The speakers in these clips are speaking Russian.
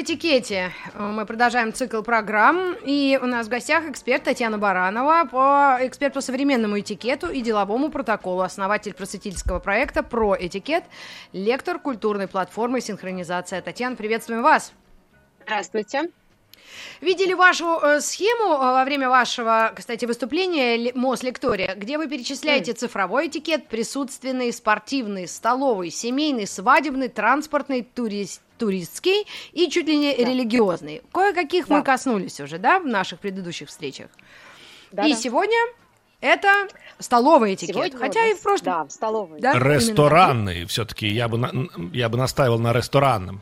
Этикете. Мы продолжаем цикл программ, и у нас в гостях эксперт Татьяна Баранова, по, эксперт по современному этикету и деловому протоколу, основатель просветительского проекта «Про этикет», лектор культурной платформы «Синхронизация». Татьяна, приветствуем вас. Здравствуйте. Видели вашу э, схему э, во время вашего, кстати, выступления МОЗ Лектория, где вы перечисляете mm. цифровой этикет, присутственный, спортивный, столовый, семейный, свадебный, транспортный, турист, туристский и чуть ли не да. религиозный. Кое-каких да. мы коснулись уже, да, в наших предыдущих встречах. Да, и да. сегодня это столовый этикет. Сегодня Хотя и в прошлом. Да, столовый. Да, Ресторанный все-таки. Я бы, на, я бы настаивал на ресторанном.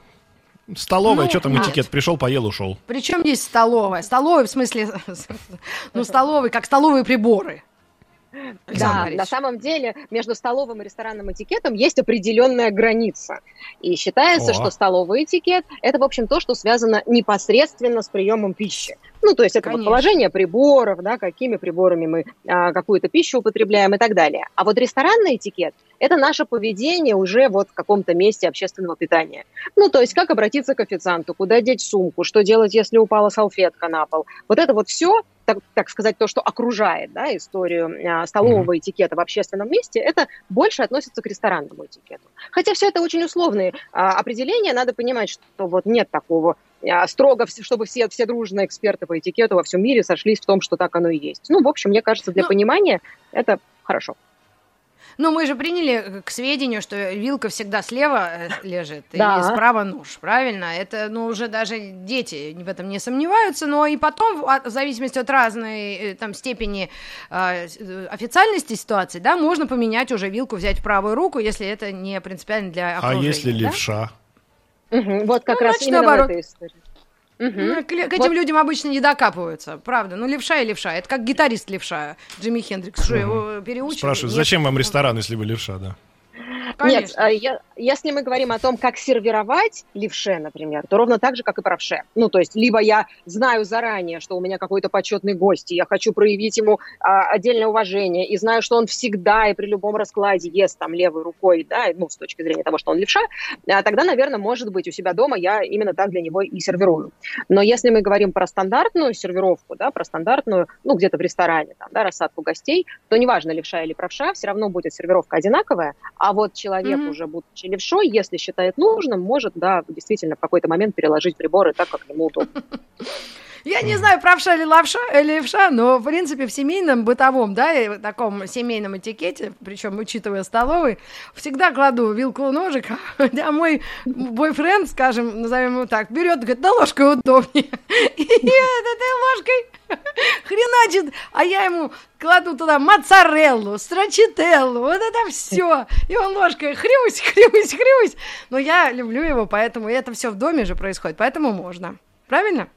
Столовая, ну, что там нет. этикет, пришел, поел, ушел. Причем здесь столовая? Столовая в смысле, ну, столовый, как столовые приборы. Да, на самом деле между столовым и ресторанным этикетом есть определенная граница. И считается, О. что столовый этикет – это, в общем, то, что связано непосредственно с приемом пищи. Ну, то есть это вот положение приборов, да, какими приборами мы а, какую-то пищу употребляем и так далее. А вот ресторанный этикет – это наше поведение уже вот в каком-то месте общественного питания. Ну, то есть как обратиться к официанту, куда деть сумку, что делать, если упала салфетка на пол. Вот это вот все так, так сказать, то, что окружает да, историю а, столового mm-hmm. этикета в общественном месте, это больше относится к ресторанному этикету. Хотя все это очень условные а, определения, надо понимать, что вот нет такого а, строго, чтобы все, все дружные эксперты по этикету во всем мире сошлись в том, что так оно и есть. Ну, в общем, мне кажется, для ну, понимания это хорошо. Ну, мы же приняли к сведению, что вилка всегда слева э, лежит, да. и справа нож, правильно? Это, ну, уже даже дети в этом не сомневаются, но и потом, в зависимости от разной э, там степени э, официальности ситуации, да, можно поменять уже вилку, взять в правую руку, если это не принципиально для окружения. А если да? левша? Угу, вот как ну, раз значит, именно наоборот. в этой истории. Угу. К, к этим вот. людям обычно не докапываются, правда. Ну, левша и левша. Это как гитарист левша, Джимми Хендрикс. Что, его переучили? Спрашиваю, зачем вам ресторан, если вы левша, да? Конечно. Нет, а я, если мы говорим о том, как сервировать левше, например, то ровно так же, как и правше. Ну, то есть, либо я знаю заранее, что у меня какой-то почетный гость, и я хочу проявить ему а, отдельное уважение, и знаю, что он всегда и при любом раскладе ест там левой рукой, да, ну, с точки зрения того, что он левша, а, тогда, наверное, может быть, у себя дома я именно так для него и сервирую. Но если мы говорим про стандартную сервировку, да, про стандартную, ну, где-то в ресторане, там, да, рассадку гостей, то неважно, левша или правша, все равно будет сервировка одинаковая, а вот человек mm-hmm. уже будучи левшой, если считает нужным, может, да, действительно в какой-то момент переложить приборы так, как ему удобно. Я не знаю, правша ли лавша, или левша, но, в принципе, в семейном, бытовом, да, и таком семейном этикете, причем учитывая столовый, всегда кладу вилку ножик, а мой бойфренд, скажем, назовем его так, берет, говорит, да ложкой удобнее. И этой ложкой хреначит, а я ему кладу туда моцареллу, страчителлу, вот это все. И он ложкой хрюсь, хрюсь, хрюсь. Но я люблю его, поэтому это все в доме же происходит, поэтому можно. Правильно?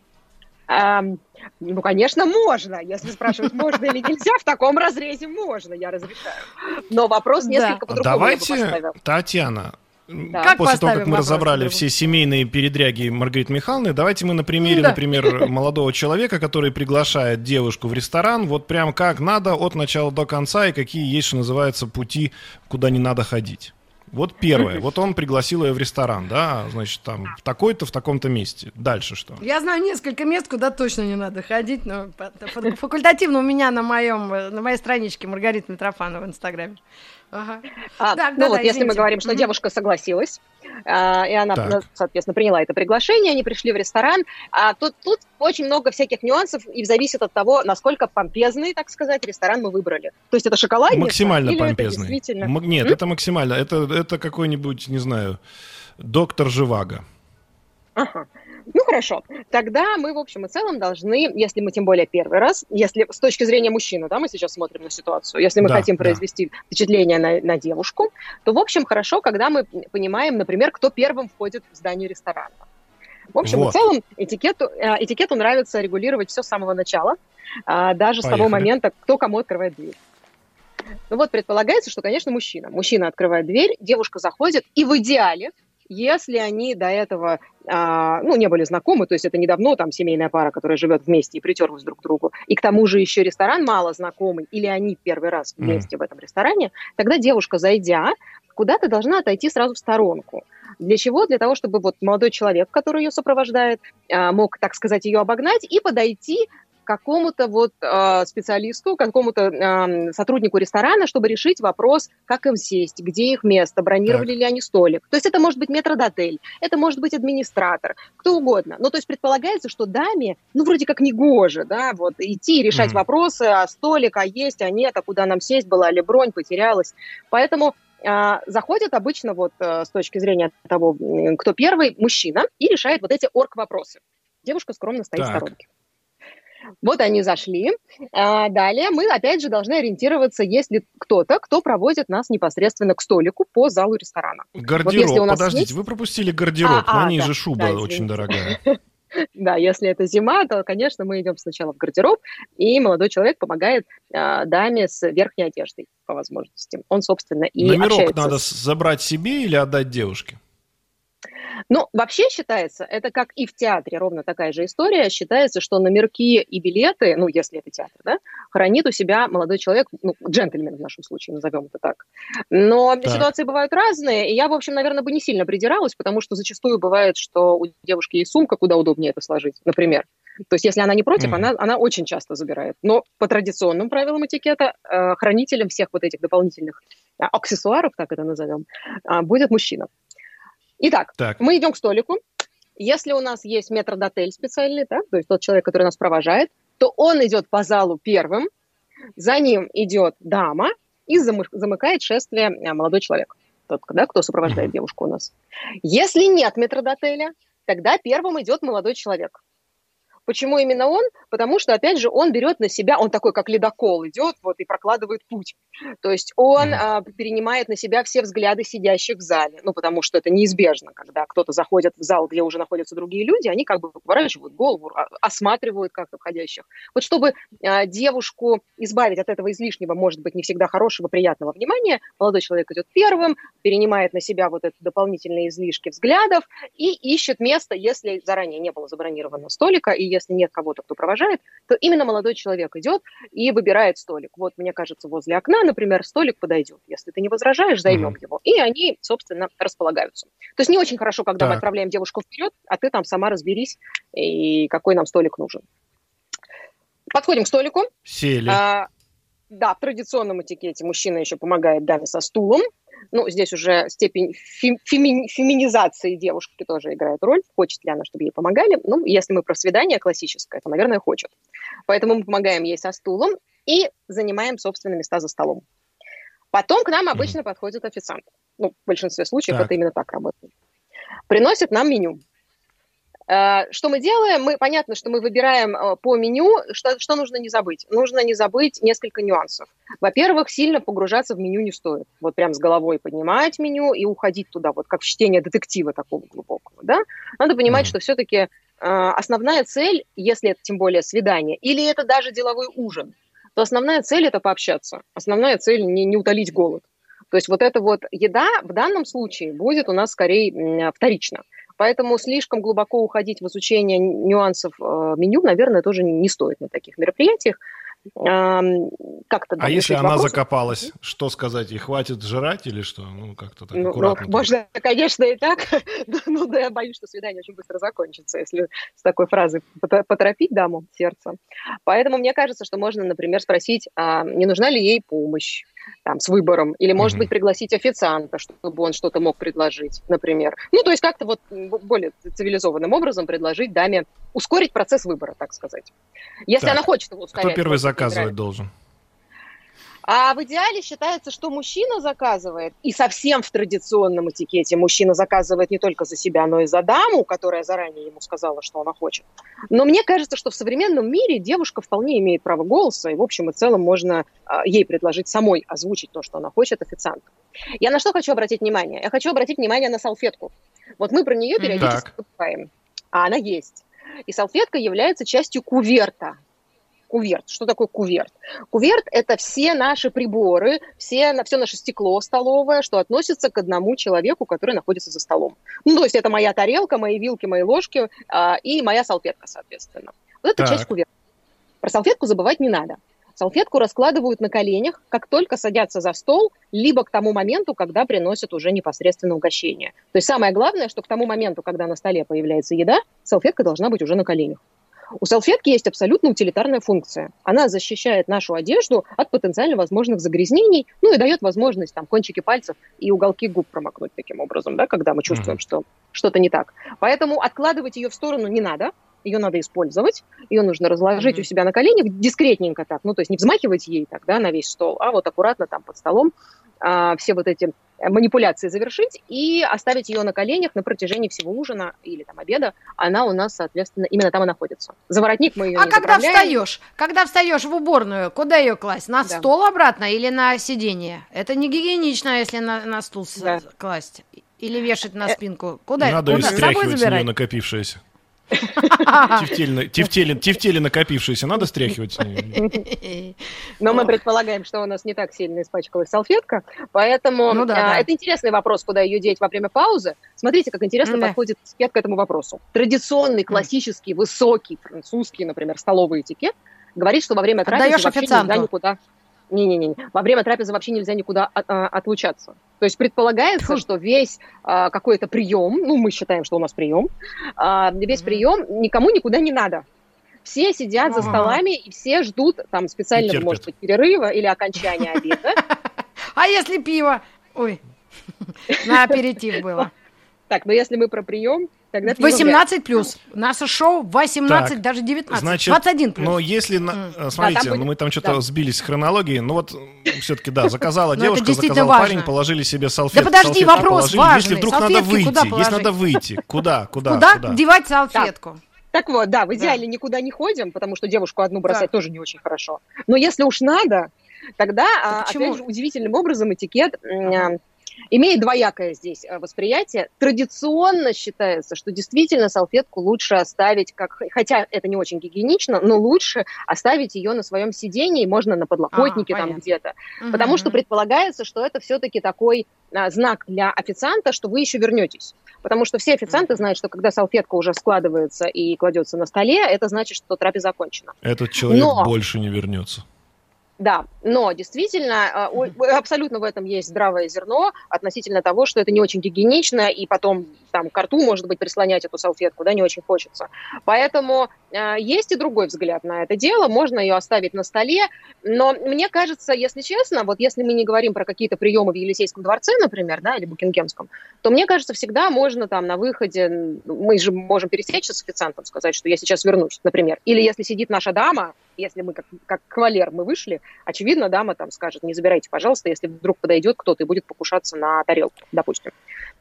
Ну, конечно, можно. Если спрашивать, можно или нельзя, в таком разрезе можно, я разрешаю. Но вопрос несколько да. по-другому Давайте, Татьяна, да. Как После того, как мы разобрали все семейные передряги Маргариты Михайловны, давайте мы на примере, да. например, молодого человека, который приглашает девушку в ресторан, вот прям как надо от начала до конца и какие есть, что называется, пути, куда не надо ходить. Вот первое. Вот он пригласил ее в ресторан, да, значит, там, в такой-то, в таком-то месте. Дальше что? Я знаю несколько мест, куда точно не надо ходить, но факультативно у меня на моем, на моей страничке Маргарита Митрофанова в Инстаграме. Ага. А, так, ну да, вот, да, если мы говорим, что mm-hmm. девушка согласилась, а, и она, так. соответственно, приняла это приглашение, они пришли в ресторан, а тут, тут очень много всяких нюансов, и зависит от того, насколько помпезный, так сказать, ресторан мы выбрали. То есть это шоколадница? Максимально помпезный. Это действительно... М- нет, М? это максимально. Это, это какой-нибудь, не знаю, доктор Живаго. Ага. Ну хорошо, тогда мы в общем и целом должны, если мы тем более первый раз, если с точки зрения мужчины, да, мы сейчас смотрим на ситуацию, если мы да, хотим произвести да. впечатление на, на девушку, то в общем хорошо, когда мы понимаем, например, кто первым входит в здание ресторана. В общем вот. и целом этикету, э, этикету нравится регулировать все с самого начала, а, даже Поехали. с того момента, кто кому открывает дверь. Ну вот предполагается, что, конечно, мужчина. Мужчина открывает дверь, девушка заходит, и в идеале, если они до этого а, ну, не были знакомы, то есть это недавно там семейная пара, которая живет вместе и притерлась друг к другу, и к тому же еще ресторан мало знакомый, или они первый раз вместе mm. в этом ресторане, тогда девушка, зайдя, куда-то должна отойти сразу в сторонку. Для чего? Для того, чтобы вот молодой человек, который ее сопровождает, а, мог, так сказать, ее обогнать и подойти какому-то вот э, специалисту, какому-то э, сотруднику ресторана, чтобы решить вопрос, как им сесть, где их место, бронировали так. ли они столик. То есть это может быть метродотель, это может быть администратор, кто угодно. Ну, то есть предполагается, что даме, ну, вроде как не гоже, да, вот идти и решать mm-hmm. вопросы, а столик, а есть, а нет, а куда нам сесть, была ли бронь, потерялась. Поэтому а, заходит обычно вот э, с точки зрения того, кто первый, мужчина, и решает вот эти орг-вопросы. Девушка скромно стоит так. в сторонке. Вот они зашли. А, далее мы, опять же, должны ориентироваться, есть ли кто-то, кто проводит нас непосредственно к столику по залу ресторана. Гардероб, вот подождите, есть... вы пропустили гардероб, а, на а, ней да, же шуба да, очень дорогая. Да, если это зима, то, конечно, мы идем сначала в гардероб, и молодой человек помогает э, даме с верхней одеждой по возможности. Он, собственно, и Номерок общается. надо забрать себе или отдать девушке? Ну, вообще считается, это как и в театре, ровно такая же история. Считается, что номерки и билеты, ну, если это театр, да, хранит у себя молодой человек, ну, джентльмен в нашем случае, назовем это так. Но так. ситуации бывают разные, и я, в общем, наверное, бы не сильно придиралась, потому что зачастую бывает, что у девушки есть сумка, куда удобнее это сложить, например. То есть, если она не против, mm. она, она очень часто забирает. Но по традиционным правилам этикета э, хранителем всех вот этих дополнительных э, аксессуаров, так это назовем, э, будет мужчина. Итак, так. мы идем к столику. Если у нас есть метрдотель специальный, да, то есть тот человек, который нас провожает, то он идет по залу первым, за ним идет дама и замыкает шествие э, молодой человек, тот, да, кто сопровождает девушку у нас. Если нет метрдотеля, тогда первым идет молодой человек. Почему именно он? Потому что, опять же, он берет на себя, он такой, как ледокол, идет вот и прокладывает путь. То есть он а, перенимает на себя все взгляды сидящих в зале, ну, потому что это неизбежно, когда кто-то заходит в зал, где уже находятся другие люди, они как бы поворачивают голову, а, осматривают как-то входящих. Вот чтобы а, девушку избавить от этого излишнего, может быть, не всегда хорошего, приятного внимания, молодой человек идет первым, перенимает на себя вот это дополнительные излишки взглядов и ищет место, если заранее не было забронировано столика, и если нет кого-то, кто провожает, то именно молодой человек идет и выбирает столик. Вот, мне кажется, возле окна, например, столик подойдет. Если ты не возражаешь, займем mm-hmm. его. И они, собственно, располагаются. То есть не очень хорошо, когда так. мы отправляем девушку вперед, а ты там сама разберись, и какой нам столик нужен. Подходим к столику. Сели. А, да, в традиционном этикете мужчина еще помогает даме со стулом. Ну, здесь уже степень феми, феминизации девушки тоже играет роль. Хочет ли она, чтобы ей помогали? Ну, если мы про свидание классическое, то, наверное, хочет. Поэтому мы помогаем ей со стулом и занимаем, собственно, места за столом. Потом к нам обычно mm-hmm. подходит официант. Ну, в большинстве случаев так. это именно так работает. Приносит нам меню. Э, что мы делаем? Мы, понятно, что мы выбираем э, по меню, что, что нужно не забыть. Нужно не забыть несколько нюансов. Во-первых, сильно погружаться в меню не стоит. Вот прям с головой поднимать меню и уходить туда, вот как в чтение детектива такого глубокого. Да? Надо понимать, что все-таки э, основная цель, если это тем более свидание, или это даже деловой ужин, то основная цель это пообщаться. Основная цель не, не утолить голод. То есть вот эта вот еда в данном случае будет у нас скорее вторично. Поэтому слишком глубоко уходить в изучение нюансов э, меню, наверное, тоже не стоит на таких мероприятиях. Как-то, а если она вопрос. закопалась, что сказать, и хватит жрать или что? Ну, как-то так ну, аккуратно. Ну, можно, конечно, и так. ну, да, я боюсь, что свидание очень быстро закончится, если с такой фразой поторопить даму сердце. Поэтому мне кажется, что можно, например, спросить, а не нужна ли ей помощь там, с выбором, или, может mm-hmm. быть, пригласить официанта, чтобы он что-то мог предложить, например. Ну, то есть как-то вот более цивилизованным образом предложить даме ускорить процесс выбора, так сказать. Если так. она хочет его ускорять. Кто первый заказывать должен? А в идеале считается, что мужчина заказывает, и совсем в традиционном этикете мужчина заказывает не только за себя, но и за даму, которая заранее ему сказала, что она хочет. Но мне кажется, что в современном мире девушка вполне имеет право голоса, и в общем и целом можно а, ей предложить самой озвучить то, что она хочет официанту. Я на что хочу обратить внимание? Я хочу обратить внимание на салфетку. Вот мы про нее периодически забываем, а она есть. И салфетка является частью куверта Куверт. Что такое куверт? Куверт – это все наши приборы, все, все наше стекло столовое, что относится к одному человеку, который находится за столом. Ну, то есть это моя тарелка, мои вилки, мои ложки а, и моя салфетка, соответственно. Вот это так. часть куверта. Про салфетку забывать не надо. Салфетку раскладывают на коленях, как только садятся за стол, либо к тому моменту, когда приносят уже непосредственно угощение. То есть самое главное, что к тому моменту, когда на столе появляется еда, салфетка должна быть уже на коленях. У салфетки есть абсолютно утилитарная функция. Она защищает нашу одежду от потенциально возможных загрязнений, ну и дает возможность там кончики пальцев и уголки губ промокнуть таким образом, да, когда мы чувствуем, mm-hmm. что что-то не так. Поэтому откладывать ее в сторону не надо ее надо использовать, ее нужно разложить mm-hmm. у себя на коленях дискретненько так, ну, то есть не взмахивать ей так, да, на весь стол, а вот аккуратно там под столом а, все вот эти манипуляции завершить и оставить ее на коленях на протяжении всего ужина или там обеда. Она у нас, соответственно, именно там и находится. За воротник мы ее А не когда встаешь? Когда встаешь в уборную, куда ее класть? На да. стол обратно или на сиденье? Это не гигиенично, если на, на стул да. класть. Или вешать на э, спину. Куда? Надо куда? стряхивать с нее накопившееся. Тефтели, накопившиеся, надо стряхивать с ней. Но мы предполагаем, что у нас не так сильно испачкалась салфетка, поэтому ну, а, это интересный вопрос, куда ее деть во время паузы. Смотрите, как интересно подходит этикет к этому вопросу. Традиционный, классический, высокий, французский, например, столовый этикет говорит, что во время трапезы вообще никуда не-не-не. Во время трапезы вообще нельзя никуда от, а, отлучаться. То есть предполагается, что весь а, какой-то прием, ну, мы считаем, что у нас прием, а, весь прием никому никуда не надо. Все сидят за столами и все ждут там специального, может быть, перерыва или окончания обеда. А если пиво? Ой, на аперитив было. Так, но если мы про прием, Тогда 18 плюс. Наше шоу 18, так, даже 19. Значит, 21 плюс. Но если, mm. смотрите, да, ну, мы там что-то да. сбились с хронологией, ну вот все-таки, да, заказала девушка, заказал важно. парень, положили себе салфетку. Да подожди, вопрос важный. Если вдруг Салфетки надо выйти, если надо выйти, куда, куда, куда? Куда девать салфетку? Так. Вот, да, в идеале да. никуда не ходим, потому что девушку одну бросать да. тоже не очень хорошо. Но если уж надо, тогда, а, опять же, удивительным образом этикет имеет двоякое здесь э, восприятие. Традиционно считается, что действительно салфетку лучше оставить, как, хотя это не очень гигиенично, но лучше оставить ее на своем сидении, можно на подлокотнике а, там где-то. Угу. Потому что предполагается, что это все-таки такой а, знак для официанта, что вы еще вернетесь. Потому что все официанты знают, что когда салфетка уже складывается и кладется на столе, это значит, что трапеза закончена. Этот человек но... больше не вернется. Да, но действительно, э, абсолютно в этом есть здравое зерно относительно того, что это не очень гигиенично, и потом там к рту, может быть, прислонять эту салфетку, да, не очень хочется. Поэтому э, есть и другой взгляд на это дело, можно ее оставить на столе, но мне кажется, если честно, вот если мы не говорим про какие-то приемы в Елисейском дворце, например, да, или Букингемском, то мне кажется, всегда можно там на выходе, мы же можем пересечься с официантом, сказать, что я сейчас вернусь, например. Или если сидит наша дама, если мы как, как кавалер мы вышли, очевидно, дама там скажет, не забирайте, пожалуйста, если вдруг подойдет кто-то и будет покушаться на тарелку, допустим.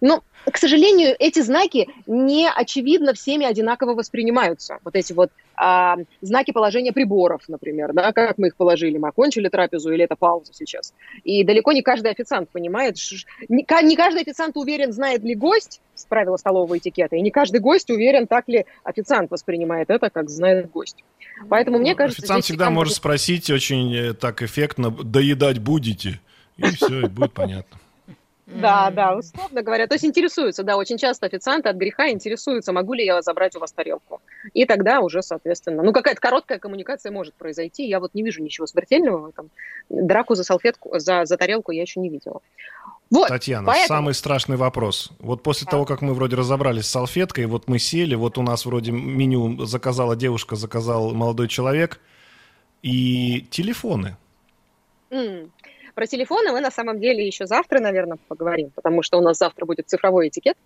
Но, к сожалению, эти знаки не очевидно всеми одинаково воспринимаются. Вот эти вот а, знаки положения приборов, например, да, как мы их положили, мы окончили трапезу или это пауза сейчас. И далеко не каждый официант понимает, не, не каждый официант уверен, знает ли гость правила столового этикета, и не каждый гость уверен, так ли официант воспринимает это, как знает гость. Поэтому мне кажется... Официант всегда может спросить очень э, так эффектно, доедать будете? И все, и будет понятно. Да, да, условно говоря. То есть интересуются, да, очень часто официанты от греха интересуются, могу ли я забрать у вас тарелку. И тогда уже, соответственно, ну какая-то короткая коммуникация может произойти. Я вот не вижу ничего смертельного в этом. Драку за салфетку, за, за тарелку я еще не видела. Вот, Татьяна, поэтому... самый страшный вопрос. Вот после а. того, как мы вроде разобрались с салфеткой, вот мы сели, вот у нас вроде меню заказала девушка, заказал молодой человек, и телефоны. Mm. Про телефоны мы на самом деле еще завтра, наверное, поговорим, потому что у нас завтра будет цифровой этикет.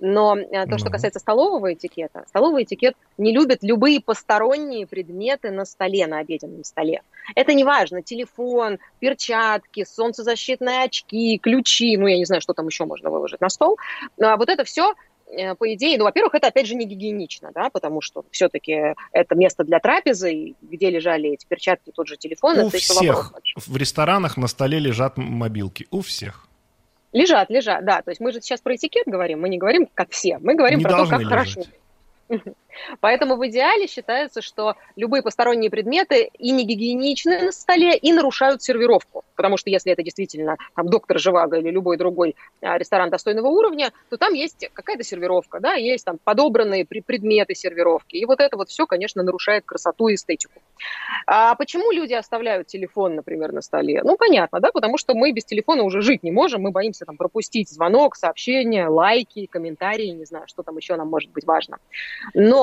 Но э, то, что касается столового этикета, столовый этикет не любит любые посторонние предметы на столе, на обеденном столе. Это не важно, телефон, перчатки, солнцезащитные очки, ключи, ну, я не знаю, что там еще можно выложить на стол. А вот это все по идее, ну, во-первых, это опять же не гигиенично, да, потому что все-таки это место для трапезы, где лежали эти перчатки, тот же телефон. У всех в ресторанах на столе лежат мобилки, у всех. Лежат, лежат, да. То есть мы же сейчас про этикет говорим, мы не говорим как все, мы говорим не про то, как лежать. хорошо. Поэтому в идеале считается, что любые посторонние предметы и не гигиеничны на столе, и нарушают сервировку. Потому что если это действительно там, доктор Живаго или любой другой а, ресторан достойного уровня, то там есть какая-то сервировка, да, есть там подобранные предметы сервировки. И вот это вот все, конечно, нарушает красоту и эстетику. А почему люди оставляют телефон, например, на столе? Ну, понятно, да, потому что мы без телефона уже жить не можем, мы боимся там пропустить звонок, сообщение, лайки, комментарии, не знаю, что там еще нам может быть важно. Но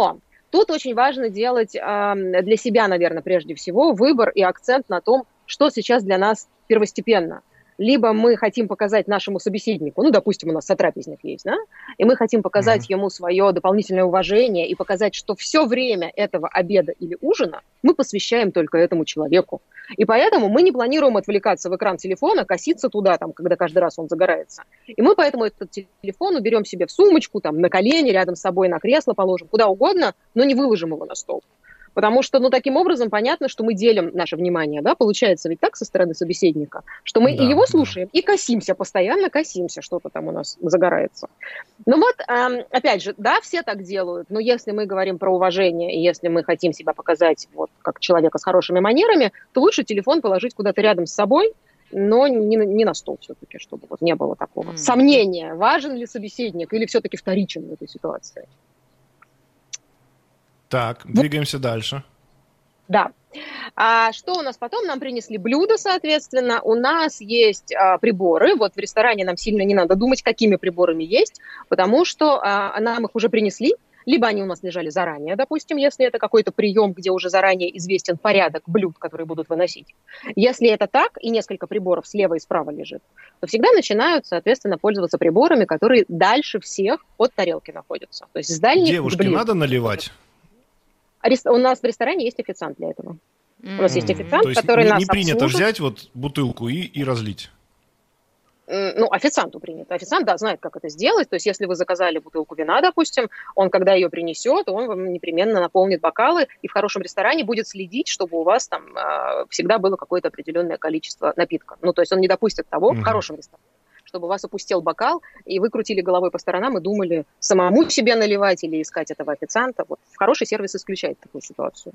тут очень важно делать э, для себя, наверное, прежде всего выбор и акцент на том, что сейчас для нас первостепенно либо мы хотим показать нашему собеседнику, ну, допустим, у нас сотрапезник есть, да, и мы хотим показать mm-hmm. ему свое дополнительное уважение и показать, что все время этого обеда или ужина мы посвящаем только этому человеку. И поэтому мы не планируем отвлекаться в экран телефона, коситься туда, там, когда каждый раз он загорается. И мы поэтому этот телефон уберем себе в сумочку, там, на колени, рядом с собой, на кресло положим, куда угодно, но не выложим его на стол. Потому что, ну, таким образом понятно, что мы делим наше внимание, да, получается ведь так со стороны собеседника, что мы да, и его слушаем, да. и косимся, постоянно косимся, что-то там у нас загорается. Ну вот, опять же, да, все так делают, но если мы говорим про уважение, и если мы хотим себя показать вот как человека с хорошими манерами, то лучше телефон положить куда-то рядом с собой, но не, не на стол все-таки, чтобы вот не было такого mm. сомнения, важен ли собеседник или все-таки вторичен в этой ситуации. Так, двигаемся вот. дальше. Да. А что у нас потом? Нам принесли блюда, соответственно. У нас есть а, приборы. Вот в ресторане нам сильно не надо думать, какими приборами есть, потому что а, нам их уже принесли. Либо они у нас лежали заранее, допустим, если это какой-то прием, где уже заранее известен порядок блюд, которые будут выносить. Если это так, и несколько приборов слева и справа лежит, то всегда начинают, соответственно, пользоваться приборами, которые дальше всех от тарелки находятся. То есть с дальних Девушке надо наливать? У нас в ресторане есть официант для этого. У нас есть официант, То есть который не, нас не принято взять вот бутылку и, и разлить? ну, официанту принято. Официант, да, знает, как это сделать. То есть, если вы заказали бутылку вина, допустим, он, когда ее принесет, он вам непременно наполнит бокалы и в хорошем ресторане будет следить, чтобы у вас там э, всегда было какое-то определенное количество напитка. Ну, то есть, он не допустит того mm-hmm. в хорошем ресторане чтобы у вас опустил бокал, и вы крутили головой по сторонам и думали, самому себе наливать или искать этого официанта. Вот хороший сервис исключает такую ситуацию.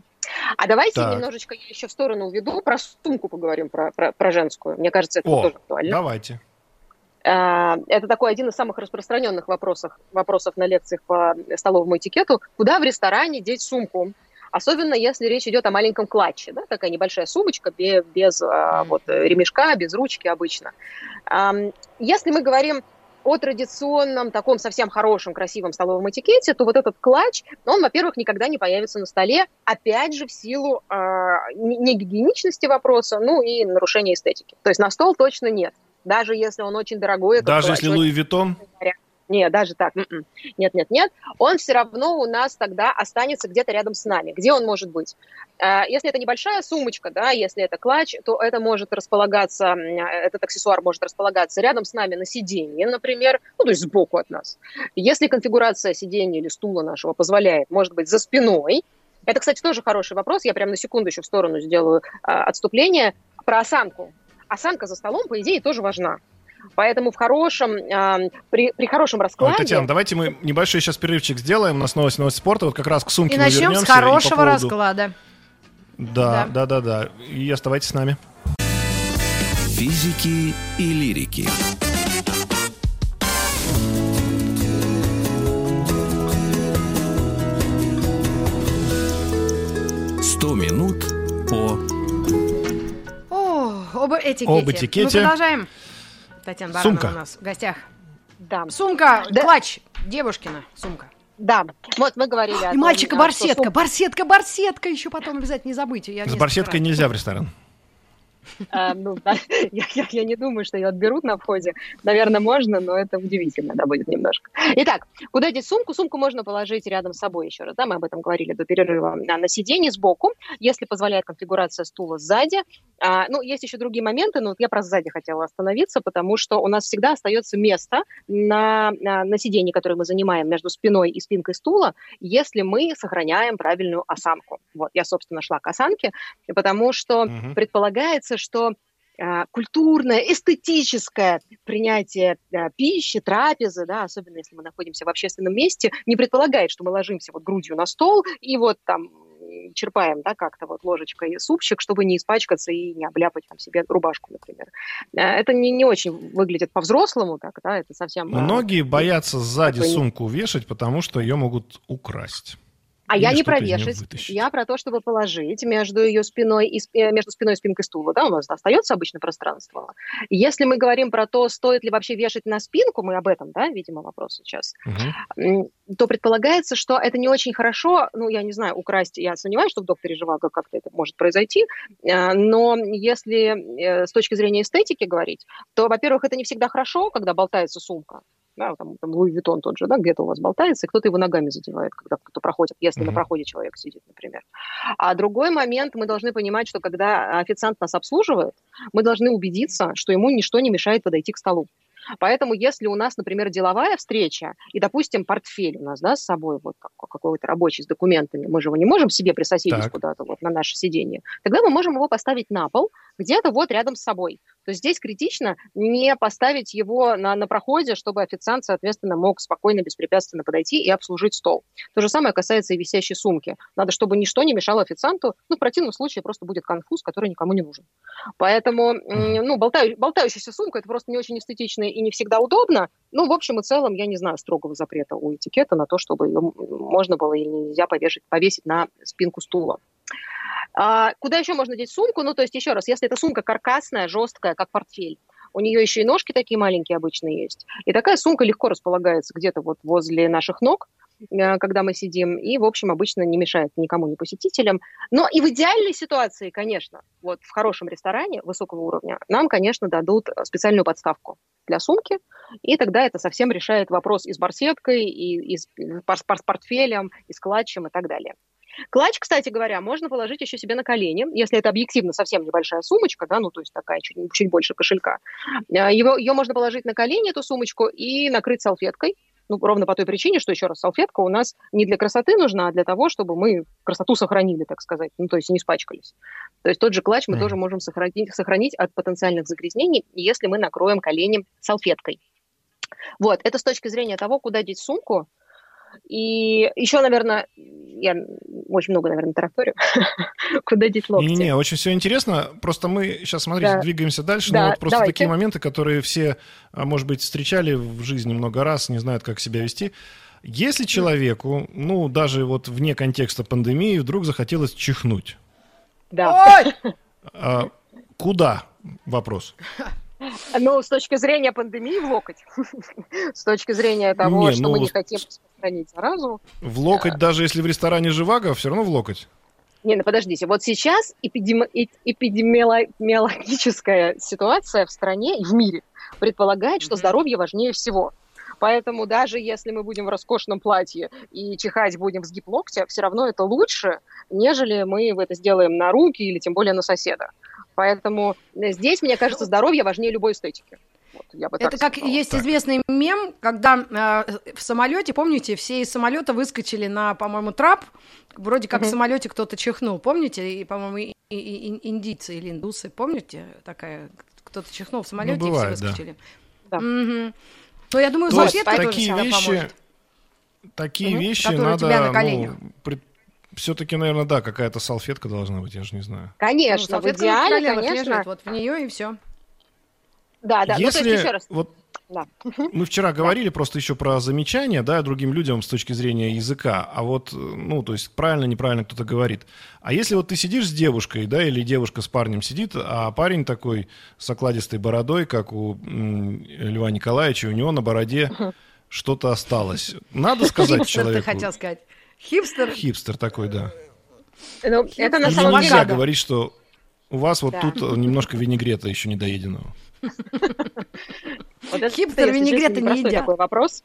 А давайте так. немножечко я еще в сторону уведу, про сумку поговорим, про, про, про женскую. Мне кажется, это О, тоже актуально. давайте. А, это такой один из самых распространенных вопросов, вопросов на лекциях по столовому этикету. Куда в ресторане деть сумку? Особенно если речь идет о маленьком клатче, да, такая небольшая сумочка без, без mm. вот, ремешка, без ручки обычно. Если мы говорим о традиционном, таком совсем хорошем, красивом столовом этикете, то вот этот клатч, он, во-первых, никогда не появится на столе, опять же, в силу э, не гигиеничности вопроса, ну и нарушения эстетики. То есть на стол точно нет. Даже если он очень дорогой. Даже если Louis Vuitton? Нет, даже так. М-м. Нет, нет, нет. Он все равно у нас тогда останется где-то рядом с нами. Где он может быть? Э, если это небольшая сумочка, да, если это клатч, то это может располагаться, этот аксессуар может располагаться рядом с нами на сиденье, например, ну, то есть сбоку от нас. Если конфигурация сиденья или стула нашего позволяет, может быть, за спиной. Это, кстати, тоже хороший вопрос. Я прямо на секунду еще в сторону сделаю а, отступление. Про осанку. Осанка за столом, по идее, тоже важна. Поэтому в хорошем, э, при, при хорошем раскладе... Ой, Татьяна, давайте мы небольшой сейчас перерывчик сделаем. У нас новость, новость спорта. Вот как раз к сумке И начнем с хорошего по поводу... расклада. Да, да, да, да, да. И оставайтесь с нами. Физики и лирики. Сто минут по... О, об этикете. Об этикете. Мы продолжаем. Татьяна Баранова сумка. у нас в гостях. Да. Сумка, да. клатч, девушкина сумка. Да, вот мы говорили о И том, мальчика барсетка, что... барсетка, барсетка, еще потом обязательно не забыть. Я С барсеткой нельзя в ресторан. А, ну, я, не думаю, что ее отберут на входе. Наверное, можно, но это удивительно, да, будет немножко. Итак, куда деть сумку? Сумку можно положить рядом с собой еще раз, да, мы об этом говорили до перерыва. На сиденье сбоку, если позволяет конфигурация стула сзади. А, ну, есть еще другие моменты, но вот я про сзади хотела остановиться, потому что у нас всегда остается место на, на, на сиденье, которое мы занимаем между спиной и спинкой стула, если мы сохраняем правильную осанку. Вот, я, собственно, шла к осанке, потому что угу. предполагается, что э, культурное, эстетическое принятие э, пищи, трапезы, да, особенно если мы находимся в общественном месте, не предполагает, что мы ложимся вот грудью на стол и вот там черпаем, да, как-то вот ложечкой супчик, чтобы не испачкаться и не обляпать там себе рубашку, например. Э, это не, не очень выглядит по-взрослому, так, да, это совсем... Многие боятся сзади такой... сумку вешать, потому что ее могут украсть. А я не про вешать, я про то, чтобы положить между ее спиной и э, между спиной и спинкой стула, да, у нас остается обычно пространство. Если мы говорим про то, стоит ли вообще вешать на спинку, мы об этом, да, видимо, вопрос сейчас, угу. то предполагается, что это не очень хорошо, ну, я не знаю, украсть, я сомневаюсь, что в докторе Живаго как-то это может произойти, э, но если э, с точки зрения эстетики говорить, то, во-первых, это не всегда хорошо, когда болтается сумка, да, там, там Луи Виттон тот же, да, где-то у вас болтается, и кто-то его ногами задевает, когда кто-то проходит, если mm-hmm. на проходе человек сидит, например. А другой момент, мы должны понимать, что когда официант нас обслуживает, мы должны убедиться, что ему ничто не мешает подойти к столу. Поэтому если у нас, например, деловая встреча, и, допустим, портфель у нас да, с собой вот какой-то рабочий с документами, мы же его не можем себе присоседить куда-то вот на наше сиденье, тогда мы можем его поставить на пол, где-то вот рядом с собой. То здесь критично не поставить его на, на проходе, чтобы официант, соответственно, мог спокойно, беспрепятственно подойти и обслужить стол. То же самое касается и висящей сумки. Надо, чтобы ничто не мешало официанту, ну, в противном случае просто будет конфуз, который никому не нужен. Поэтому, ну, болтаю, болтающаяся сумка – это просто не очень эстетично и не всегда удобно. Ну, в общем и целом, я не знаю строгого запрета у этикета на то, чтобы ее можно было или нельзя повешать, повесить на спинку стула. А, куда еще можно деть сумку? Ну, то есть, еще раз, если эта сумка каркасная, жесткая, как портфель, у нее еще и ножки такие маленькие обычно есть. И такая сумка легко располагается где-то вот возле наших ног, э, когда мы сидим, и, в общем, обычно не мешает никому, ни посетителям. Но и в идеальной ситуации, конечно, вот в хорошем ресторане высокого уровня, нам, конечно, дадут специальную подставку для сумки, и тогда это совсем решает вопрос и с барсеткой, и, и с портфелем, и с клатчем, и так далее. Клатч, кстати говоря, можно положить еще себе на колени, если это объективно совсем небольшая сумочка, да, ну, то есть такая чуть, чуть больше кошелька. А, его, ее можно положить на колени, эту сумочку, и накрыть салфеткой, ну, ровно по той причине, что, еще раз, салфетка у нас не для красоты нужна, а для того, чтобы мы красоту сохранили, так сказать, ну, то есть не испачкались. То есть тот же клатч мы mm. тоже можем сохранить, сохранить от потенциальных загрязнений, если мы накроем колени салфеткой. Вот, это с точки зрения того, куда деть сумку, и еще, наверное, я очень много, наверное, тараторю. Куда деть локти? Не-не, очень все интересно. Просто мы сейчас, смотрите, да. двигаемся дальше. Да, но вот просто давайте. такие моменты, которые все, а, может быть, встречали в жизни много раз, не знают, как себя вести. Если человеку, ну, даже вот вне контекста пандемии, вдруг захотелось чихнуть. Да. Ой! А, куда? Вопрос. Ну, с точки зрения пандемии, в локоть. С точки зрения того, не, что ну, мы не хотим распространить заразу. В локоть, даже если в ресторане живаго, все равно в локоть. Не, ну подождите, вот сейчас эпидеми... эпидемиологическая ситуация в стране и в мире предполагает, что здоровье важнее всего. Поэтому даже если мы будем в роскошном платье и чихать будем в сгиб локтя, все равно это лучше, нежели мы это сделаем на руки или тем более на соседа. Поэтому здесь, мне кажется, здоровье важнее любой эстетики. Вот, я бы это как сказала. есть так. известный мем, когда э, в самолете, помните, все из самолета выскочили на, по-моему, трап, вроде как угу. в самолете кто-то чихнул, помните, и, по-моему, и, и, и, индийцы или индусы, помните, такая, кто-то чихнул в самолете ну, бывает, и все выскочили. Да. Угу. Ну, я думаю, салфетка тоже такие вещи, поможет. Такие угу. вещи надо, ну, пред, все-таки, наверное, да, какая-то салфетка должна быть, я же не знаю. Конечно, ну, в идеале, конечно. Лежит, вот в нее и все. Да, да. Если, ну, то есть, еще раз. Вот да. Мы вчера говорили просто еще про замечания, да, другим людям с точки зрения языка, а вот, ну, то есть правильно, неправильно кто-то говорит. А если вот ты сидишь с девушкой, да, или девушка с парнем сидит, а парень такой с окладистой бородой, как у Льва Николаевича, у него на бороде что-то осталось. Надо сказать человеку. ты хотел сказать. Хипстер? Хипстер такой, да. Ну, это на самом деле... нельзя говорить, что у вас вот тут немножко винегрета еще недоеденного. Хипстер винегрета не едят. такой вопрос.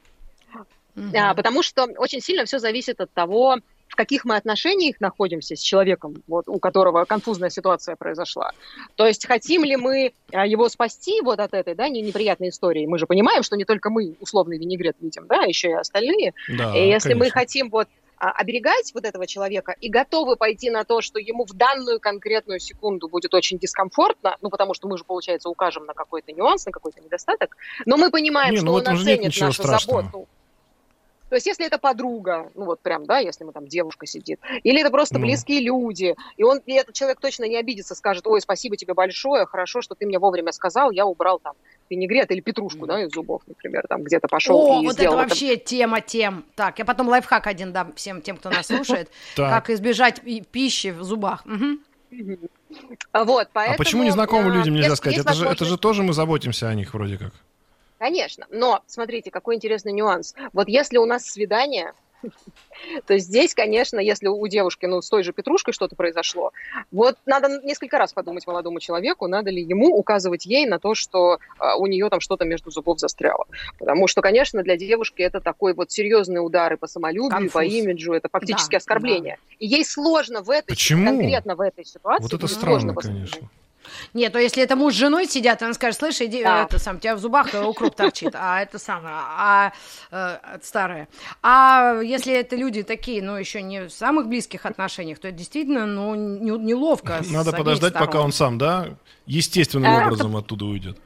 А, потому что очень сильно все зависит от того, в каких мы отношениях находимся с человеком, вот, у которого конфузная ситуация произошла. То есть хотим ли мы а, его спасти вот от этой да, неприятной истории? Мы же понимаем, что не только мы условный винегрет видим, да, еще и остальные. Да, и если конечно. мы хотим вот а, оберегать вот этого человека и готовы пойти на то, что ему в данную конкретную секунду будет очень дискомфортно, ну, потому что мы же, получается, укажем на какой-то нюанс, на какой-то недостаток, но мы понимаем, Не, ну что он оценит нашу страшного. заботу. То есть, если это подруга, ну вот прям, да, если мы там девушка сидит, или это просто ну. близкие люди, и он, и этот человек точно не обидится, скажет, ой, спасибо тебе большое, хорошо, что ты мне вовремя сказал, я убрал там винегрет или петрушку, да, из зубов, например, там где-то пошел О, и вот сделал это вообще это... тема тем. Так, я потом лайфхак один дам всем тем, кто нас слушает, как избежать пищи в зубах. Вот, поэтому... А почему незнакомым людям нельзя сказать? Это же, это же тоже мы заботимся о них вроде как. Конечно, но смотрите, какой интересный нюанс. Вот если у нас свидание, то здесь, конечно, если у девушки, ну, с той же Петрушкой что-то произошло, вот надо несколько раз подумать молодому человеку, надо ли ему указывать ей на то, что а, у нее там что-то между зубов застряло. Потому что, конечно, для девушки это такой вот серьезный удар и по самолюбию, Конфуз. и по имиджу, это фактически да, оскорбление. Да. И ей сложно в этой, Почему? конкретно в этой ситуации. Вот это странно, конечно. Нет, то если это муж с женой сидят, он скажет, слышь, иди, да. это сам, у тебя в зубах укроп торчит, а это самое, а, а старое. А если это люди такие, ну, еще не в самых близких отношениях, то это действительно, ну, неловко. Надо подождать, пока он сам, да, естественным а, образом оттуда уйдет.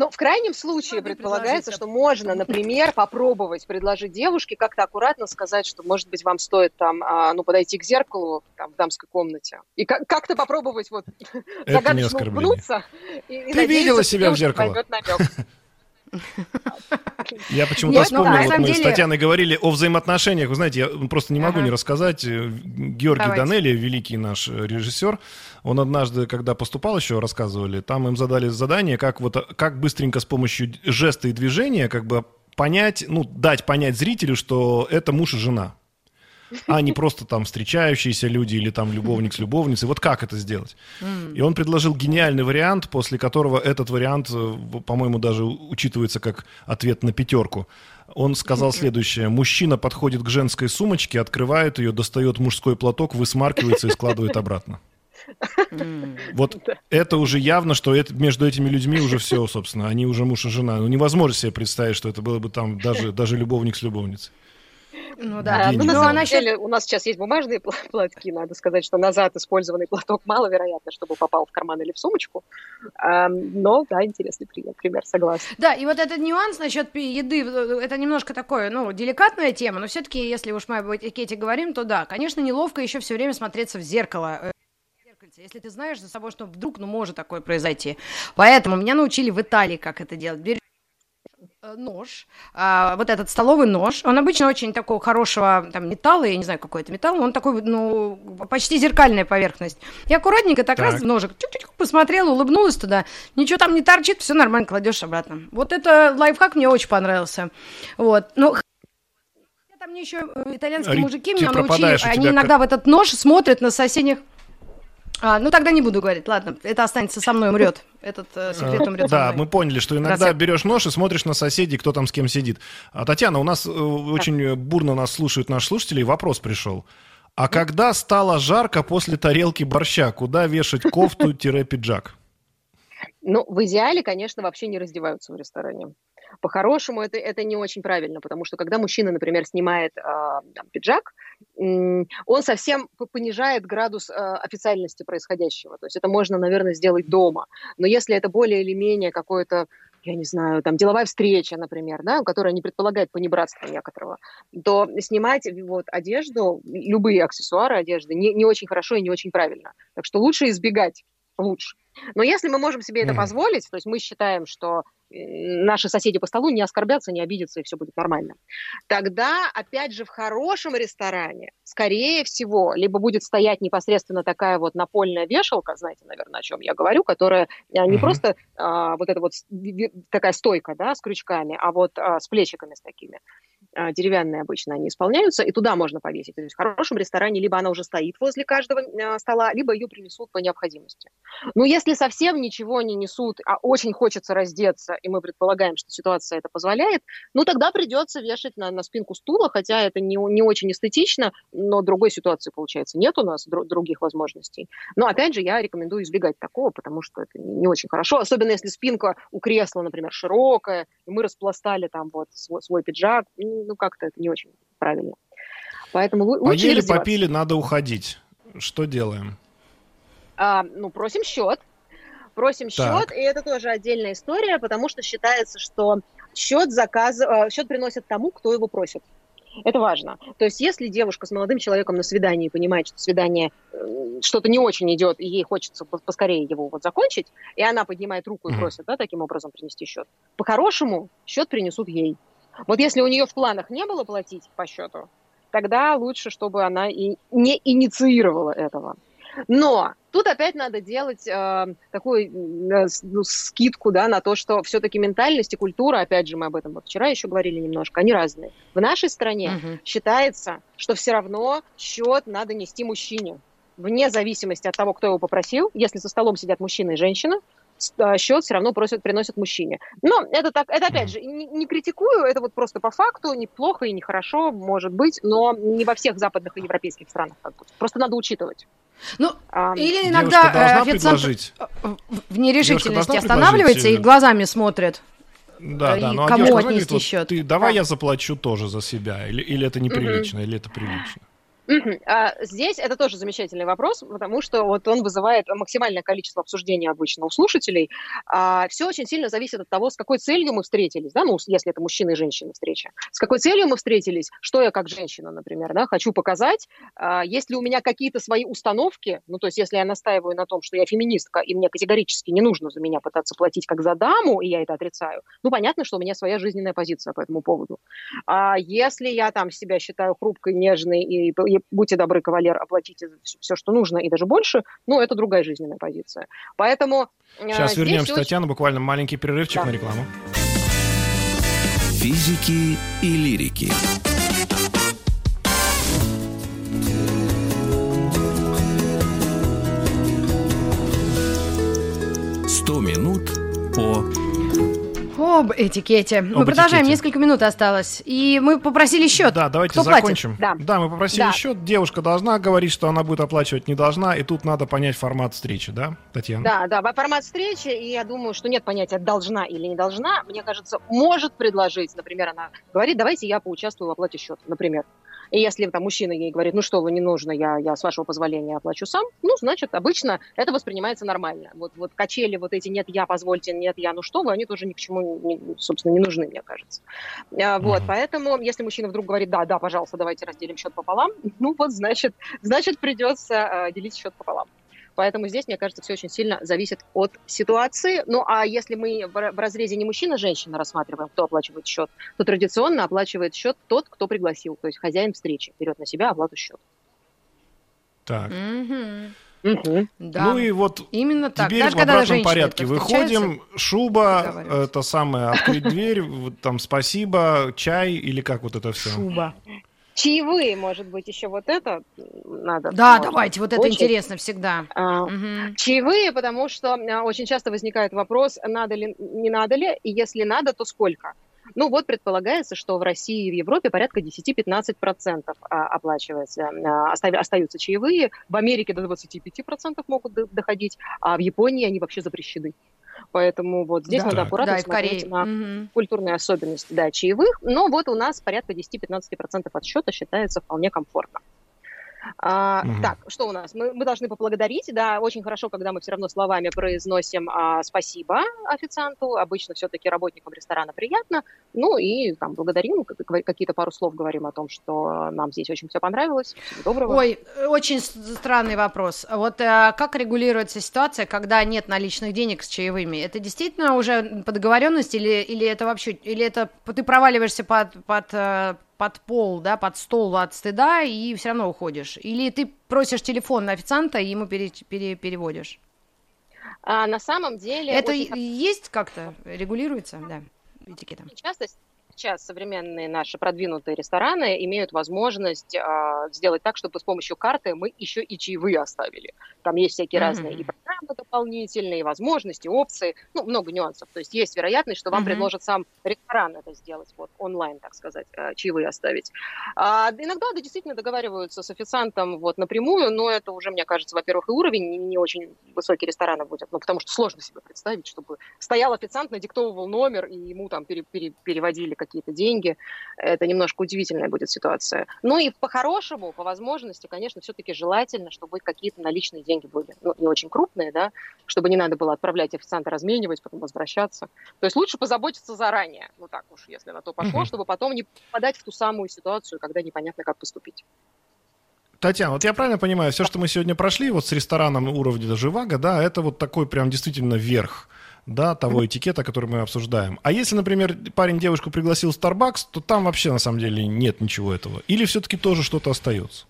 Ну, в крайнем случае предполагается, что можно, например, попробовать предложить девушке как-то аккуратно сказать, что, может быть, вам стоит там, а, ну, подойти к зеркалу там, в дамской комнате и как-то попробовать вот загадочно улыбнуться. Ты видела себя в зеркало? Я почему-то вспомнил, ну, вот мы деле... с Татьяной говорили о взаимоотношениях. Вы знаете, я просто не могу ага. не рассказать. Э, Георгий Давайте. Данели, великий наш режиссер, он однажды, когда поступал еще, рассказывали, там им задали задание, как вот как быстренько с помощью жеста и движения как бы понять, ну, дать понять зрителю, что это муж и жена а не просто там встречающиеся люди или там любовник с любовницей. Вот как это сделать? И он предложил гениальный вариант, после которого этот вариант, э, по-моему, даже учитывается как ответ на пятерку. Он сказал следующее. Мужчина подходит к женской сумочке, открывает ее, достает мужской платок, высмаркивается и складывает обратно. Вот это уже явно, что это, между этими людьми уже все, собственно. Они уже муж и жена. Ну, невозможно себе представить, что это было бы там даже, даже любовник с любовницей. Ну да. Ну, на самом она деле, у нас сейчас есть бумажные платки. Надо сказать, что назад использованный платок маловероятно, чтобы попал в карман или в сумочку. Но, да, интересный пример, пример, согласен. Да, и вот этот нюанс насчет еды, это немножко такое, ну, деликатная тема, но все-таки, если уж мы об этикете говорим, то да, конечно, неловко еще все время смотреться в зеркало э, если ты знаешь за собой, что вдруг, ну, может такое произойти. Поэтому меня научили в Италии, как это делать. Э, нож, а, вот этот столовый нож, он обычно очень такого хорошего там металла, я не знаю, какой это металл, он такой, ну, почти зеркальная поверхность. И аккуратненько так, так. раз ножик, чик-чик, посмотрела, улыбнулась туда, ничего там не торчит, все нормально, кладешь обратно. Вот это лайфхак мне очень понравился. Вот, ну, там мне еще э, итальянские Ри, мужики меня научили, они иногда как... в этот нож смотрят на соседних а, ну тогда не буду говорить, ладно, это останется со мной, умрет. Этот э, секрет умрет. Да, мы поняли, что иногда Раз берешь нож и смотришь на соседей, кто там с кем сидит. А, Татьяна, у нас э, очень бурно нас слушают наши слушатели, и вопрос пришел. А когда стало жарко после тарелки борща, куда вешать кофту-пиджак? Ну, в идеале, конечно, вообще не раздеваются в ресторане. По-хорошему это, это не очень правильно, потому что когда мужчина, например, снимает э, там, пиджак, э, он совсем понижает градус э, официальности происходящего. То есть это можно, наверное, сделать дома. Но если это более или менее какое-то я не знаю, там деловая встреча, например, да, которая не предполагает понебратства некоторого, то снимать вот одежду, любые аксессуары одежды не, не очень хорошо и не очень правильно. Так что лучше избегать, лучше. Но если мы можем себе это позволить, то есть мы считаем, что наши соседи по столу не оскорбятся, не обидятся, и все будет нормально. Тогда, опять же, в хорошем ресторане, скорее всего, либо будет стоять непосредственно такая вот напольная вешалка, знаете, наверное, о чем я говорю, которая а, не mm-hmm. просто а, вот эта вот такая стойка, да, с крючками, а вот а, с плечиками с такими. А, деревянные обычно они исполняются, и туда можно повесить. То есть в хорошем ресторане либо она уже стоит возле каждого а, стола, либо ее принесут по необходимости. Но если совсем ничего не несут, а очень хочется раздеться, и мы предполагаем, что ситуация это позволяет, ну тогда придется вешать на, на спинку стула, хотя это не, не очень эстетично, но другой ситуации, получается, нет у нас дру, других возможностей. Но опять же, я рекомендую избегать такого, потому что это не очень хорошо, особенно если спинка у кресла, например, широкая, и мы распластали там вот свой, свой пиджак, ну, как-то это не очень правильно. Поэтому лучше Поели, попили, надо уходить. Что делаем? А, ну, просим счет. Просим так. счет, и это тоже отдельная история, потому что считается, что счет, заказ... Э, счет приносит тому, кто его просит. Это важно. То есть, если девушка с молодым человеком на свидании понимает, что свидание э, что-то не очень идет, и ей хочется поскорее его вот закончить, и она поднимает руку и просит, да, таким образом принести счет, по-хорошему счет принесут ей. Вот если у нее в планах не было платить по счету, тогда лучше, чтобы она и не инициировала этого. Но тут опять надо делать э, такую э, ну, скидку да, на то, что все-таки ментальность и культура, опять же, мы об этом вот вчера еще говорили немножко, они разные. В нашей стране угу. считается, что все равно счет надо нести мужчине. Вне зависимости от того, кто его попросил, если за столом сидят мужчина и женщина, счет все равно просят, приносят мужчине. Но это так, это опять же, не, не критикую, это вот просто по факту, неплохо и нехорошо, может быть, но не во всех западных и европейских странах так будет. Просто надо учитывать. Ну, а, или иногда э, официант в нерешительности останавливается и глазами смотрит. Да, да, но кому отнести говорит, счет? Вот, ты давай да. я заплачу тоже за себя, или, или это неприлично, mm-hmm. или это прилично. А здесь это тоже замечательный вопрос, потому что вот он вызывает максимальное количество обсуждений обычно у слушателей. А, все очень сильно зависит от того, с какой целью мы встретились, да, ну, если это мужчина и женщина встреча. С какой целью мы встретились, что я как женщина, например, да, хочу показать, а, есть ли у меня какие-то свои установки, ну, то есть если я настаиваю на том, что я феминистка, и мне категорически не нужно за меня пытаться платить как за даму, и я это отрицаю, ну, понятно, что у меня своя жизненная позиция по этому поводу. А если я там себя считаю хрупкой, нежной и, будьте добры, кавалер, оплатите все, что нужно, и даже больше, ну, это другая жизненная позиция. Поэтому... Э, Сейчас вернемся, очень... Татьяна, буквально маленький перерывчик да. на рекламу. Физики и лирики. Сто минут по об этикете. Об мы продолжаем, этикете. несколько минут осталось. И мы попросили счет. Да, давайте Кто закончим. Да. да, мы попросили да. счет. Девушка должна говорить, что она будет оплачивать, не должна. И тут надо понять формат встречи, да, Татьяна? Да, да, формат встречи. И я думаю, что нет понятия должна или не должна. Мне кажется, может предложить. Например, она говорит, давайте я поучаствую в оплате счета, например. И если там мужчина ей говорит, ну что вы, не нужно, я, я с вашего позволения оплачу сам, ну, значит, обычно это воспринимается нормально. Вот, вот качели вот эти «нет, я, позвольте, нет, я, ну что вы», они тоже ни к чему, не, собственно, не нужны, мне кажется. А, вот, поэтому, если мужчина вдруг говорит «да, да, пожалуйста, давайте разделим счет пополам», ну вот, значит, значит придется э, делить счет пополам. Поэтому здесь, мне кажется, все очень сильно зависит от ситуации. Ну, а если мы в разрезе не мужчина, женщина рассматриваем, кто оплачивает счет, то традиционно оплачивает счет тот, кто пригласил, то есть хозяин встречи берет на себя оплату счета. Так. Угу. Да. Ну и вот именно так. Теперь Даже в обратном порядке выходим, шуба, это самое, открыть дверь, там спасибо, чай или как вот это все? Шуба. Чаевые, может быть, еще вот это надо. Да, давайте, вот это интересно всегда. А, угу. Чаевые, потому что а, очень часто возникает вопрос, надо ли, не надо ли, и если надо, то сколько? Ну вот предполагается, что в России и в Европе порядка 10-15% а, оплачивается, остаются чаевые, в Америке до 25% могут доходить, а в Японии они вообще запрещены. Поэтому вот здесь да. надо аккуратно да, смотреть на угу. культурные особенности да, чаевых. Но вот у нас порядка 10-15% от счета считается вполне комфортно. А, угу. Так, что у нас? Мы, мы должны поблагодарить, да, очень хорошо, когда мы все равно словами произносим а, спасибо официанту, обычно все-таки работникам ресторана приятно, ну и там благодарим, какие-то пару слов говорим о том, что нам здесь очень все понравилось, всего доброго. Ой, очень странный вопрос. Вот а, как регулируется ситуация, когда нет наличных денег с чаевыми? Это действительно уже по договоренности или, или это вообще, или это ты проваливаешься под, под э, под пол, да, под стол от стыда и все равно уходишь? Или ты просишь телефон на официанта и ему пере, пере, переводишь? А, на самом деле... Это очень... есть как-то? Регулируется, да, этикетом? Часто сейчас современные наши продвинутые рестораны имеют возможность э, сделать так, чтобы с помощью карты мы еще и чаевые оставили. Там есть всякие mm-hmm. разные и программы, дополнительные, возможности, опции, ну, много нюансов. То есть есть вероятность, что вам mm-hmm. предложат сам ресторан это сделать, вот, онлайн, так сказать, э, чаевые оставить. А, иногда да, действительно договариваются с официантом вот напрямую, но это уже, мне кажется, во-первых, и уровень не, не очень высокий ресторана будет, ну, потому что сложно себе представить, чтобы стоял официант, надиктовывал номер, и ему там пере, пере, переводили какие-то деньги. Это немножко удивительная будет ситуация. Ну и по-хорошему, по возможности, конечно, все-таки желательно, чтобы какие-то наличные деньги были. Ну, не очень крупные, да, чтобы не надо было отправлять официанта разменивать, потом возвращаться. То есть лучше позаботиться заранее, ну так уж, если на то пошло, чтобы потом не попадать в ту самую ситуацию, когда непонятно, как поступить. Татьяна, вот я правильно понимаю, все, что мы сегодня прошли, вот с рестораном уровня Живаго, да, это вот такой прям действительно верх да, того этикета, который мы обсуждаем. А если, например, парень девушку пригласил в Starbucks, то там вообще на самом деле нет ничего этого. Или все-таки тоже что-то остается?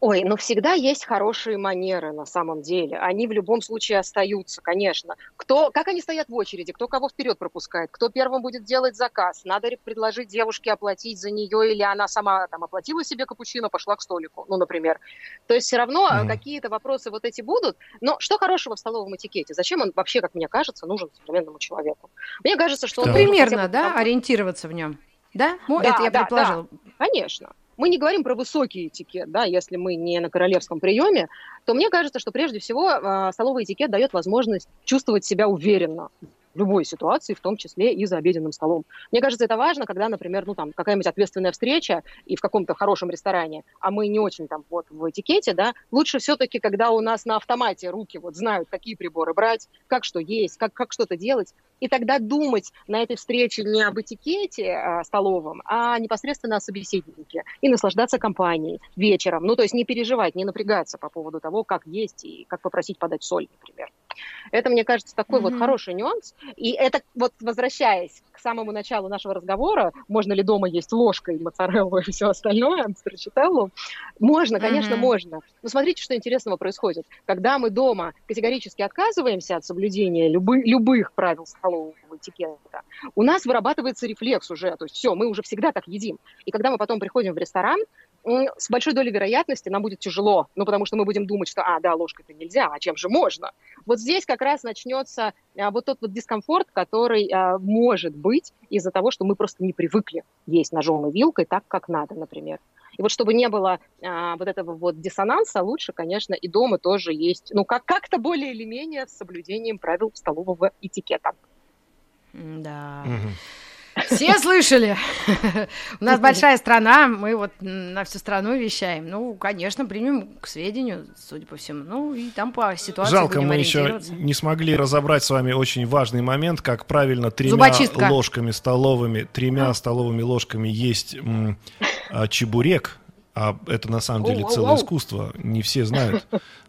Ой, ну всегда есть хорошие манеры на самом деле. Они в любом случае остаются, конечно. Кто, как они стоят в очереди, кто кого вперед пропускает, кто первым будет делать заказ. Надо предложить девушке оплатить за нее, или она сама там оплатила себе капучино, пошла к столику, ну, например. То есть все равно mm-hmm. какие-то вопросы вот эти будут. Но что хорошего в столовом этикете? Зачем он вообще, как мне кажется, нужен современному человеку? Мне кажется, что он... Примерно, да, там... ориентироваться в нем. Да? Ну, да, это я да, предположила. Да, конечно мы не говорим про высокий этикет, да, если мы не на королевском приеме, то мне кажется, что прежде всего э, столовый этикет дает возможность чувствовать себя уверенно любой ситуации, в том числе и за обеденным столом. Мне кажется, это важно, когда, например, ну там какая-нибудь ответственная встреча и в каком-то хорошем ресторане, а мы не очень там вот в этикете, да, лучше все-таки, когда у нас на автомате руки вот знают, какие приборы брать, как что есть, как, как что-то делать, и тогда думать на этой встрече не об этикете а, столовом, а непосредственно о собеседнике и наслаждаться компанией вечером. Ну, то есть не переживать, не напрягаться по поводу того, как есть и как попросить подать соль, например. Это, мне кажется, такой mm-hmm. вот хороший нюанс. И это вот возвращаясь к самому началу нашего разговора, можно ли дома есть ложкой моцареллу и все остальное, строчителлу, можно, конечно, mm-hmm. можно. Но смотрите, что интересного происходит. Когда мы дома категорически отказываемся от соблюдения любы, любых правил столового этикета, у нас вырабатывается рефлекс уже, то есть все, мы уже всегда так едим. И когда мы потом приходим в ресторан, с большой долей вероятности нам будет тяжело, ну, потому что мы будем думать, что, а, да, ложкой-то нельзя, а чем же можно? Вот здесь как раз начнется а, вот тот вот дискомфорт, который а, может быть из-за того, что мы просто не привыкли есть ножом и вилкой так, как надо, например. И вот чтобы не было а, вот этого вот диссонанса, лучше, конечно, и дома тоже есть, ну, как- как-то более или менее с соблюдением правил столового этикета. Да. Угу. Все слышали? У нас большая страна, мы вот на всю страну вещаем. Ну, конечно, примем к сведению, судя по всему. Ну, и там по ситуации Жалко, мы еще не смогли разобрать с вами очень важный момент, как правильно тремя ложками столовыми, тремя столовыми ложками есть а, чебурек, а это на самом деле целое искусство, не все знают.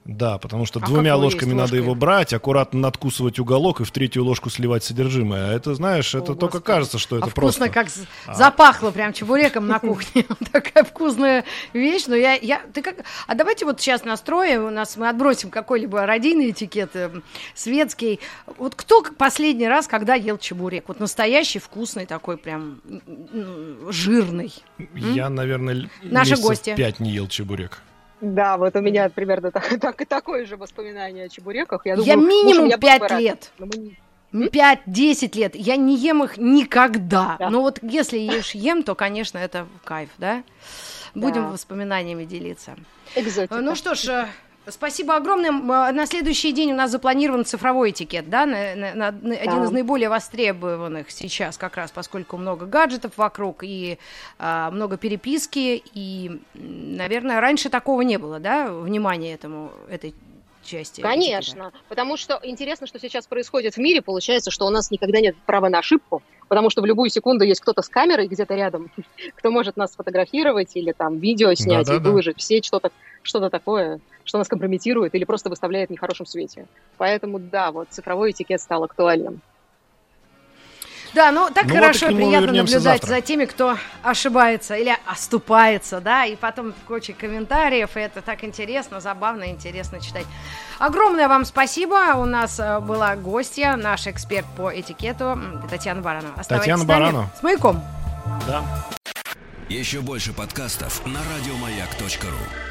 Да, потому что а двумя ложками надо его брать, аккуратно надкусывать уголок и в третью ложку сливать содержимое. А это, знаешь, это О, только Господи. кажется, что это а просто... вкусно, как а. запахло прям чебуреком на кухне. Такая вкусная вещь. Но я, я, ты как... А давайте вот сейчас настроим, у нас мы отбросим какой-либо родийный этикет, э, светский. Вот кто последний раз, когда ел чебурек? Вот настоящий, вкусный такой, прям жирный. Я, наверное, Наши гости. пять не ел чебурек. Да, вот у меня примерно так, так, такое же воспоминание о чебуреках. Я, думаю, я минимум пять лет. Пять-десять лет. Я не ем их никогда. Да. Но вот если ешь ем, то, конечно, это кайф, да? Будем да. воспоминаниями делиться. Экзотика. Ну что ж, Спасибо огромное. На следующий день у нас запланирован цифровой этикет, да, на, на, на, да. один из наиболее востребованных сейчас, как раз поскольку много гаджетов вокруг и а, много переписки, и, наверное, раньше такого не было, да, внимания этому, этой части. Конечно, этикета. потому что интересно, что сейчас происходит в мире, получается, что у нас никогда нет права на ошибку, потому что в любую секунду есть кто-то с камерой где-то рядом, кто может нас сфотографировать или там видео снять да, да, и выложить, да. все что-то что-то такое, что нас компрометирует или просто выставляет в нехорошем свете. Поэтому да, вот цифровой этикет стал актуальным. Да, ну так ну, хорошо вот и приятно наблюдать завтра. за теми, кто ошибается или оступается, да, и потом куча комментариев, и это так интересно, забавно, интересно читать. Огромное вам спасибо, у нас э, была гостья, наш эксперт по этикету Татьяна Баранова. Оставайтесь Татьяна Баранова. С маяком. Да. Еще больше подкастов на радиомаяк.ру